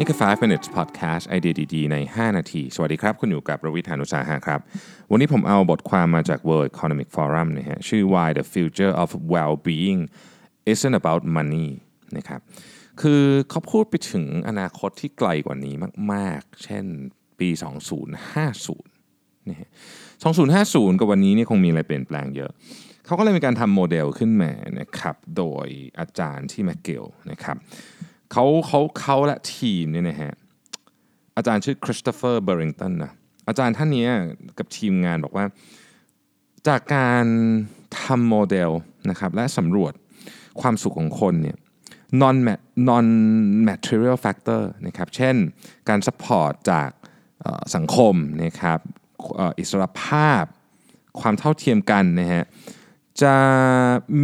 นี่คือ 5 minutes podcast ไอเดียดีๆ ใน 5 นาที สวัสดีครับ คุณอยู่กับประวิทยานุสาหะครับ วันนี้ผมเอาบทความมาจาก World Economic Forum นะฮะ ชื่อ Why the Future of Well-being Isn't About Money นะครับ คือเขาพูดไปถึงอนาคตที่ไกลกว่านี้มาก ๆ เช่นปี 2050นะฮะ2050 กับวันนี้นี่คงมีอะไรเปลี่ยนแปลงเยอะเขาก็เลยมีการทำโมเดลขึ้นมานะครับ โดยอาจารย์ที่แมคเกลนะครับ เขาเขาเขาและทีมเนี่ยนะฮะอาจารย์ชื่อคริสโตเฟอร์เบริงตันนะอาจารย์ท่านนี้กับทีมงานบอกว่า จากการทำโมเดลนะครับและสำรวจความสุขของคนเนี่ย non non material factor นะครับ เช่นการ support จากสังคมนะครับอิสรภาพ ความเท่าเทียมกันนะฮะ จะ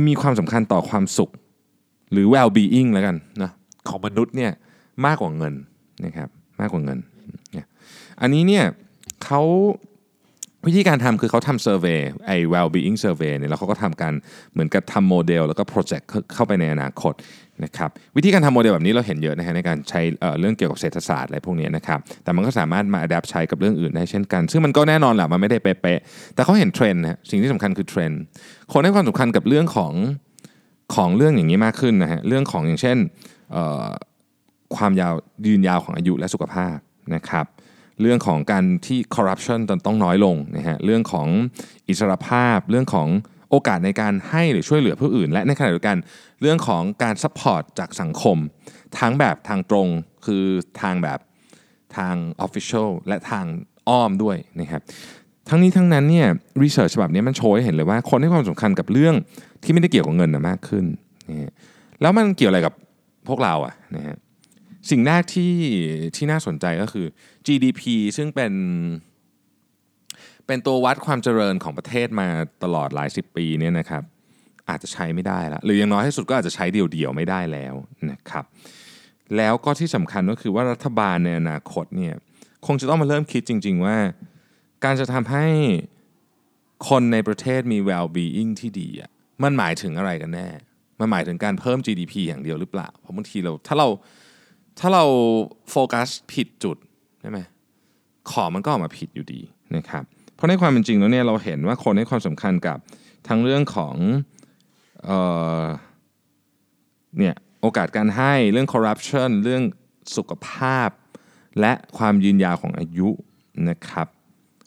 มีความสำคัญต่อความสุขหรือ well being แล้วกันนะ ของมนุษย์เนี่ยมากกว่าเงินนะครับมากกว่าเงิน อันนี้เนี่ยเขาวิธีการทำคือเขาทำ survey ไอ้ well being survey เนี่ยแล้วเขาก็ทำการเหมือนกับทำโมเดล แล้วก็ project เข้าไปในอนาคตนะครับวิธีการทำโมเดลแบบนี้เราเห็นเยอะนะฮะในการใช้เรื่องเกี่ยวกับเศรษฐศาสตร์อะไรพวกนี้นะครับแต่มันก็สามารถมา adapt ใช้กับเรื่องอื่นได้เช่นกัน ซึ่งมันก็แน่นอนแหละมันไม่ได้เป๊ะแต่เขาเห็นเทรนด์นะสิ่งที่สำคัญคือเทรนด์คนให้ความสำคัญกับเรื่องของของเรื่องอย่างนี้มากขึ้นนะฮะเรื่องของอย่างเช่น ความยาวยืนยาวของอายุและสุขภาพนะครับเรื่องของการที่คอร์รัปชันต้องน้อยลงนะฮะเรื่องของอิสรภาพ เรื่องของโอกาสในการให้หรือช่วยเหลือผู้อื่น และในขณะเดียวกันเรื่องของการ support จากสังคม ทั้งแบบทางตรงคือทางแบบทางออฟฟิเชียลและทางอ้อมด้วยนะครับทั้งนี้ทั้งนั้นเนี่ยรีเสิร์ชฉบับนี้มันโชว์ให้เห็นเลยว่าคนให้ความสำคัญกับเรื่องที่ไม่ได้เกี่ยวกับเงินนะมากขึ้นนะแล้วมันเกี่ยวอะไรกับ พวกเราอะนะฮะสิ่งแรกที่ที่น่าสนใจก็คือ GDP ซึ่งเป็น เป็นตัววัดความเจริญของประเทศมาตลอดหลายสิบปีเนี่ยนะครับ อาจจะใช้ไม่ได้ละหรืออย่างน้อยที่สุดก็อาจจะใช้เดี่ยวๆไม่ได้แล้วนะครับ แล้วก็ที่สำคัญก็คือว่ารัฐบาลในอนาคตเนี่ยคงจะต้องมาเริ่มคิดจริง ๆ ว่า การจะทำให้คนในประเทศมี well-being ที่ดีอะมันหมายถึงอะไรกันแน่ มันหมายถึงการเพิ่ม GDP อย่างเดียวหรือเปล่า เพราะบางทีเราถ้าเราถ้าเราโฟกัสผิดจุดใช่ไหมของมันก็ออกมาผิดอยู่ดีนะครับ เพราะในความเป็นจริงแล้วเนี่ยเราเห็นว่าคนให้ความสำคัญกับทั้งเรื่องของเอ่อเนี่ยโอกาสการให้เรื่องคอร์รัปชันเรื่องสุขภาพ และความยืนยาวของอายุนะครับ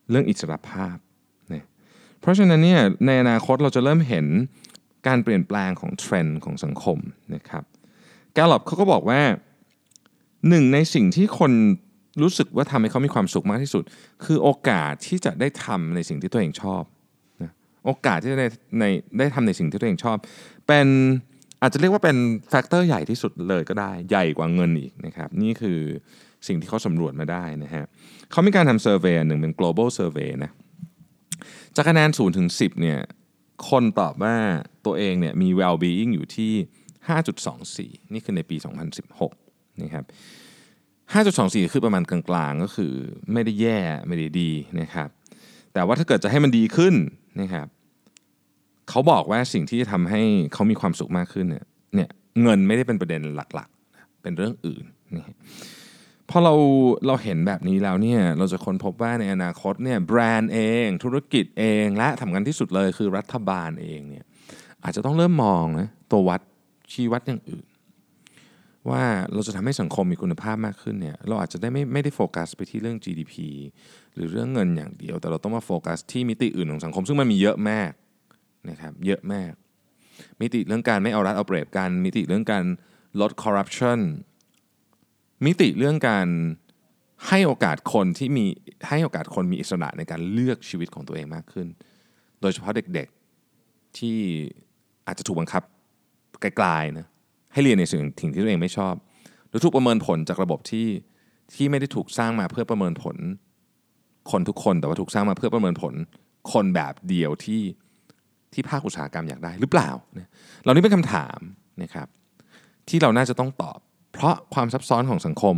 เรื่องอิสรภาพเนี่ยเพราะฉะนั้นเนี่ยในอนาคตเราจะเริ่มเห็น การเปลี่ยนแปลงของเทรนด์ของสังคมนะครับแกลลอบเขาก็บอกว่าหนึ่งในสิ่งที่คนรู้สึกว่าทำให้เขามีความสุขมากที่สุด คือโอกาสที่จะได้ทำในสิ่งที่ตัวเองชอบนะโอกาสที่จะได้ในได้ทำในสิ่งที่ตัวเองชอบ เป็นอาจจะเรียกว่าเป็น factor ใหญ่ที่สุดเลยก็ได้ใหญ่กว่าเงินอีกนะครับนี่คือสิ่งที่เขาสำรวจมาได้นะฮะเขามีการทำ survey หนึ่งเป็น global survey นะจากคะแนน0ถึง10เนี่ย คนตอบว่าตัวเองเนี่ยมี well being อยู่ที่ 5.24 นี่คือในปี 2016 นะครับ 5.24 คือประมาณกลางๆ ก็คือไม่ได้แย่ไม่ได้ดีนะครับ แต่ว่าถ้าเกิดจะให้มันดีขึ้นนะครับเขาบอกว่าสิ่งที่จะทำให้เขามีความสุขมากขึ้นเนี่ยเนี่ยเงินไม่ได้เป็นประเด็นหลักๆ เป็นเรื่องอื่นนี่ พอเราเราเห็นแบบนี้แล้วเนี่ยเราจะค้นพบว่าในอนาคตเนี่ยแบรนด์เอง ธุรกิจเองและทำกันที่สุดเลยคือรัฐบาลเองเนี่ยอาจจะต้องเริ่มมองนะตัววัดชี้วัดอย่างอื่น ว่าเราจะทำให้สังคมมีคุณภาพมากขึ้นเนี่ยเราอาจจะได้ไม่ไม่ได้โฟกัสไปที่เรื่อง GDP หรือเรื่องเงินอย่างเดียว แต่เราต้องมาโฟกัสที่มิติอื่นของสังคม ซึ่งมันมีเยอะมากนะครับเยอะมาก มิติเรื่องการไม่เอารัดเอาเปรียบกันมิติเรื่องการลดคอร์รัปชัน มิติเรื่องการให้โอกาสคนที่มีให้โอกาสคนมีอิสระในการเลือกชีวิตของตัวเองมากขึ้น โดยเฉพาะเด็กๆที่อาจจะถูกบังคับไกลๆนะให้เรียนในสิ่งที่ตัวเองไม่ชอบ หรือถูกประเมินผลจากระบบที่ที่ไม่ได้ถูกสร้างมาเพื่อประเมินผล คนทุกคนแต่ว่าถูกสร้างมาเพื่อประเมินผล คนแบบเดียวที่ที่ภาคอุตสาหกรรมอยากได้หรือเปล่า เหล่านี้เป็นคำถามนะครับที่เราน่าจะต้องตอบ เพราะความซับซ้อนของสังคม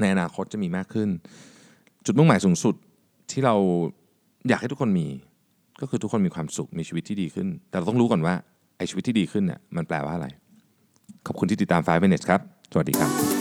ในอนาคตจะมีมากขึ้น จุดมุ่งหมายสูงสุดที่เราอยากให้ทุกคนมี ก็คือทุกคนมีความสุขมีชีวิตที่ดีขึ้น แต่เราต้องรู้ก่อนว่าไอ้ชีวิตที่ดีขึ้นเนี่ยมันแปลว่าอะไร ขอบคุณที่ติดตาม5 minutes ครับ สวัสดีครับ